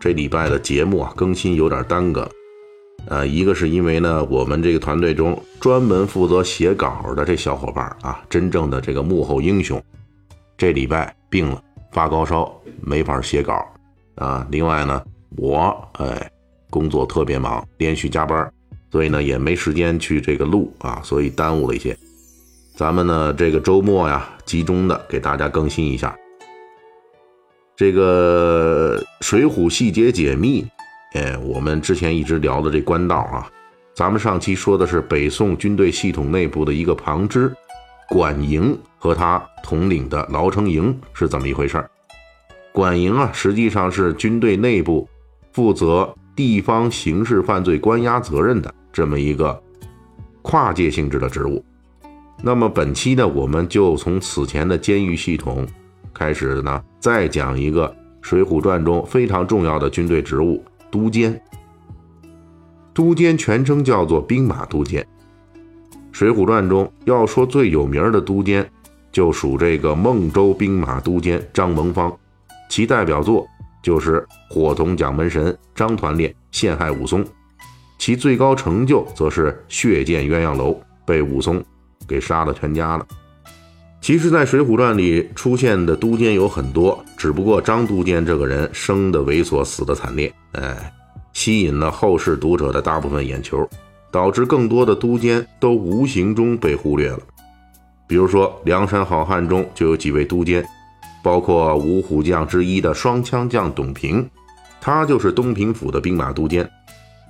这礼拜的节目啊，更新有点耽搁。呃，一个是因为呢，我们这个团队中专门负责写稿的这小伙伴啊，真正的这个幕后英雄，这礼拜病了，发高烧，没法写稿啊。另外呢，我哎，工作特别忙，连续加班，所以呢也没时间去这个录啊，所以耽误了一些。咱们呢这个周末呀，集中的给大家更新一下。这个《水浒细节解密》，哎，我们之前一直聊的这官道啊，咱们上期说的是北宋军队系统内部的一个旁支管营和他统领的牢城营是怎么一回事管营啊，实际上是军队内部负责地方刑事犯罪关押责任的这么一个跨界性质的职务。那么本期呢，我们就从此前的监狱系统。开始呢，再讲一个《水浒传》中非常重要的军队职务——都监。都监全称叫做兵马都监。《水浒传》中要说最有名的都监，就属这个孟州兵马都监张蒙方，其代表作就是伙同蒋门神、张团练陷害武松，其最高成就则是血溅鸳鸯楼，被武松给杀了全家了。其实，在《水浒传》里出现的都监有很多，只不过张都监这个人生的猥琐，死的惨烈，哎，吸引了后世读者的大部分眼球，导致更多的都监都无形中被忽略了。比如说，《梁山好汉》中就有几位都监，包括五虎将之一的双枪将董平，他就是东平府的兵马都监；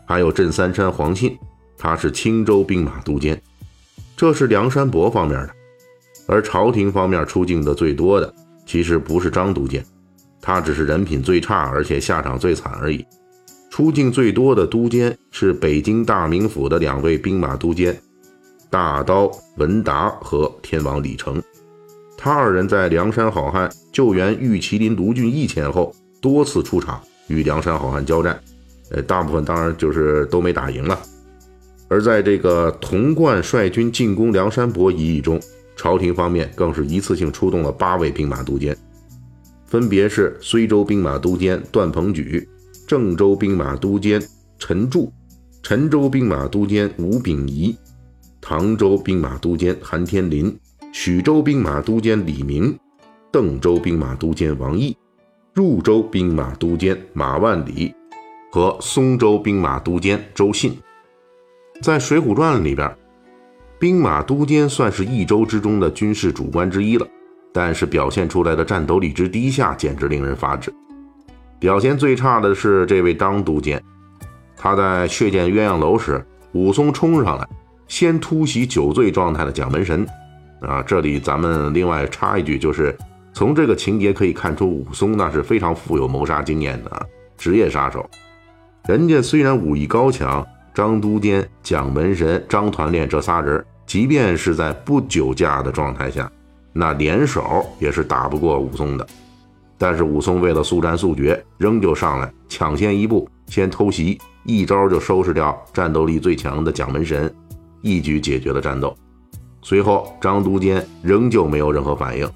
还有镇三山黄信，他是青州兵马都监。这是梁山伯方面的。而朝廷方面出镜的最多的，其实不是张都监，他只是人品最差，而且下场最惨而已。出镜最多的都监是北京大名府的两位兵马都监，大刀文达和天王李成。他二人在梁山好汉救援玉麒麟卢俊义前后，多次出场与梁山好汉交战，呃，大部分当然就是都没打赢了。而在这个童贯率军进攻梁山伯一役中，朝廷方面更是一次性出动了八位兵马都监，分别是随州兵马都监段鹏举、郑州兵马都监陈柱、陈州兵马都监吴秉仪、唐州兵马都监韩天林、许州兵马都监李明、邓州兵马都监王毅、入州兵马都监马万里和松州兵马都监周信。在《水浒传》里边。兵马都监算是益州之中的军事主官之一了，但是表现出来的战斗力之低下，简直令人发指。表现最差的是这位张都监，他在血溅鸳鸯楼时，武松冲上来，先突袭酒醉状态的蒋门神。啊，这里咱们另外插一句，就是从这个情节可以看出，武松那是非常富有谋杀经验的职业杀手。人家虽然武艺高强。张都监、蒋门神、张团练这仨人，即便是在不酒驾的状态下，那联手也是打不过武松的。但是武松为了速战速决，仍旧上来抢先一步，先偷袭，一招就收拾掉战斗力最强的蒋门神，一举解决了战斗。随后张都监仍旧没有任何反应，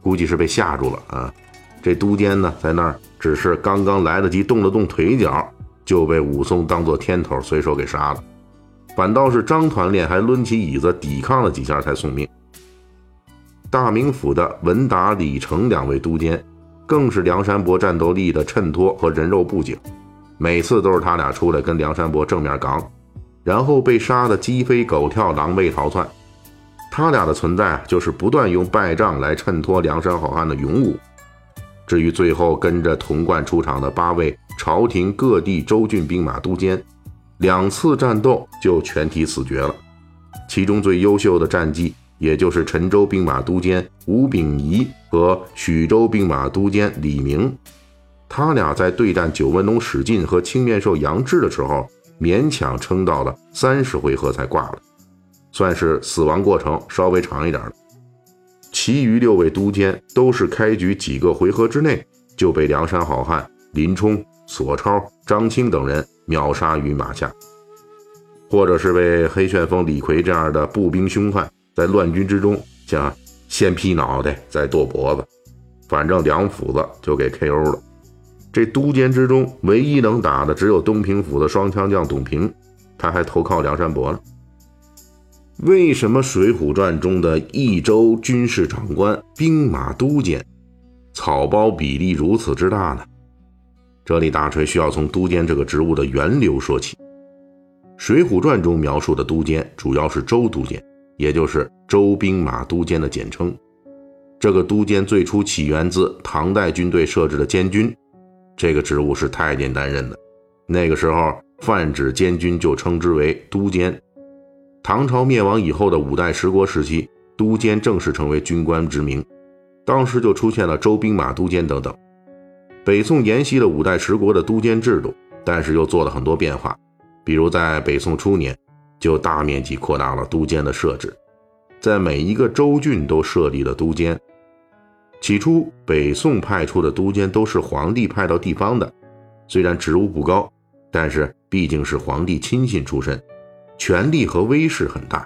估计是被吓住了啊。这都监呢，在那儿只是刚刚来得及动了动腿脚。就被武松当做天头随手给杀了，反倒是张团练还抡起椅子抵抗了几下才送命。大名府的文达、李成两位都监，更是梁山伯战斗力的衬托和人肉布景，每次都是他俩出来跟梁山伯正面刚，然后被杀的鸡飞狗跳、狼狈逃窜。他俩的存在就是不断用败仗来衬托梁山好汉的勇武。至于最后跟着童贯出场的八位。朝廷各地州郡兵马都监，两次战斗就全体死绝了。其中最优秀的战绩，也就是陈州兵马都监吴秉仪和许州兵马都监李明，他俩在对战九纹龙史进和青面兽杨志的时候，勉强撑到了三十回合才挂了，算是死亡过程稍微长一点的。其余六位都监都是开局几个回合之内就被梁山好汉林冲、索超、张青等人秒杀于马下，或者是被黑旋风李逵这样的步兵凶悍在乱军之中想先劈脑袋再剁脖子，反正两斧子就给 K.O. 了。这都监之中，唯一能打的只有东平府的双枪将董平，他还投靠梁山伯了。为什么《水浒传》中的益州军事长官、兵马都监草包比例如此之大呢？这里大锤需要从都监这个职务的源流说起。《水浒传》中描述的都监主要是州都监，也就是州兵马都监的简称。这个都监最初起源自唐代军队设置的监军。这个职务是太监担任的，那个时候泛指监军就称之为都监。唐朝灭亡以后的五代十国时期，都监正式成为军官之名，当时就出现了州兵马都监等等。北宋沿袭了五代十国的都监制度，但是又做了很多变化，比如在北宋初年就大面积扩大了都监的设置，在每一个州郡都设立了都监。起初，北宋派出的都监都是皇帝派到地方的，虽然职务不高，但是毕竟是皇帝亲信出身，权力和威势很大。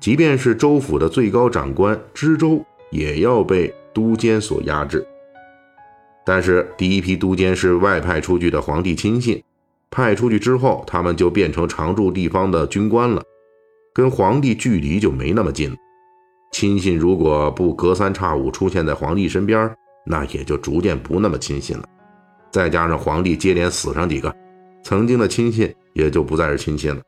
即便是州府的最高长官知州，也要被都监所压制。但是第一批都监是外派出去的皇帝亲信，派出去之后，他们就变成常驻地方的军官了，跟皇帝距离就没那么近。亲信如果不隔三差五出现在皇帝身边，那也就逐渐不那么亲信了。再加上皇帝接连死上几个，曾经的亲信也就不再是亲信了。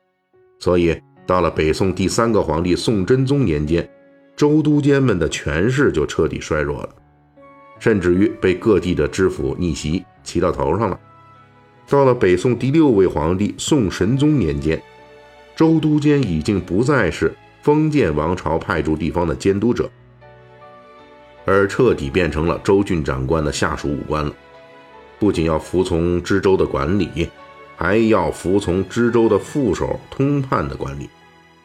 所以到了北宋第三个皇帝宋真宗年间，周都监们的权势就彻底衰弱了，甚至于被各地的知府逆袭，骑到头上了。到了北宋第六位皇帝宋神宗年间，州都监已经不再是。封建王朝派驻地方的监督者，而彻底变成了州郡长官的下属武官了。不仅要服从知州的管理，还要服从知州的副手通判的管理，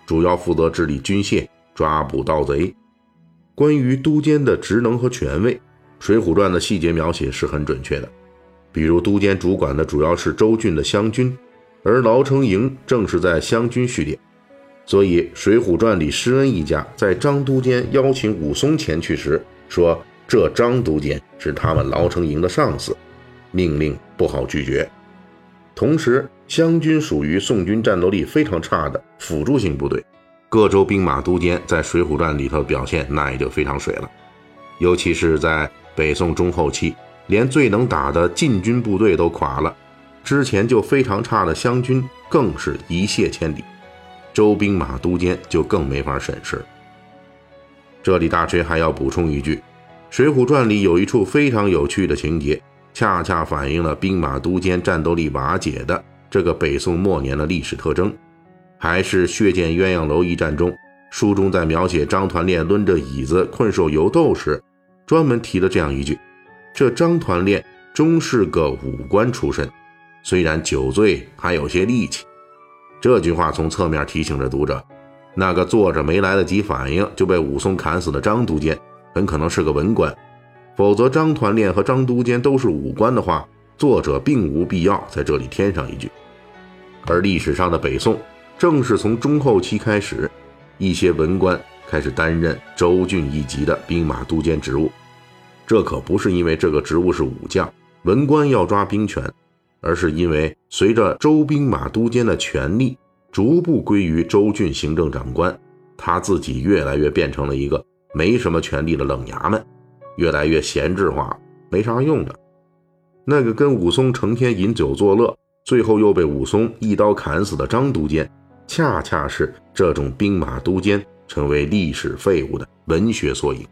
主要负责治理军械、抓捕盗贼。关于都监的职能和权位，《水浒传》的细节描写是很准确的。比如，都监主管的主要是州郡的湘军，而牢城营正是在湘军序列。所以，《水浒传》里施恩一家在张都监邀请武松前去时，说这张都监是他们牢城营的上司，命令不好拒绝。同时，湘军属于宋军战斗力非常差的辅助性部队，各州兵马都监在《水浒传》里头表现那也就非常水了。尤其是在北宋中后期，连最能打的禁军部队都垮了，之前就非常差的湘军更是一泻千里。州兵马都监就更没法审视。这里大锤还要补充一句，《水浒传》里有一处非常有趣的情节，恰恰反映了兵马都监战斗力瓦解的这个北宋末年的历史特征。还是血溅鸳鸯楼一战中，书中在描写张团练抡着椅子困兽犹斗时，专门提了这样一句：这张团练终是个武官出身，虽然酒醉，还有些力气。这句话从侧面提醒着读者，那个坐着没来得及反应就被武松砍死的张都监，很可能是个文官。否则，张团练和张都监都是武官的话，作者并无必要在这里添上一句。而历史上的北宋，正是从中后期开始，一些文官开始担任州郡一级的兵马都监职务。这可不是因为这个职务是武将，文官要抓兵权。而是因为随着州兵马都监的权力逐步归于州郡行政长官，他自己越来越变成了一个没什么权力的冷衙门，越来越闲置化，没啥用的。那个跟武松成天饮酒作乐，最后又被武松一刀砍死的张都监，恰恰是这种兵马都监成为历史废物的文学缩影。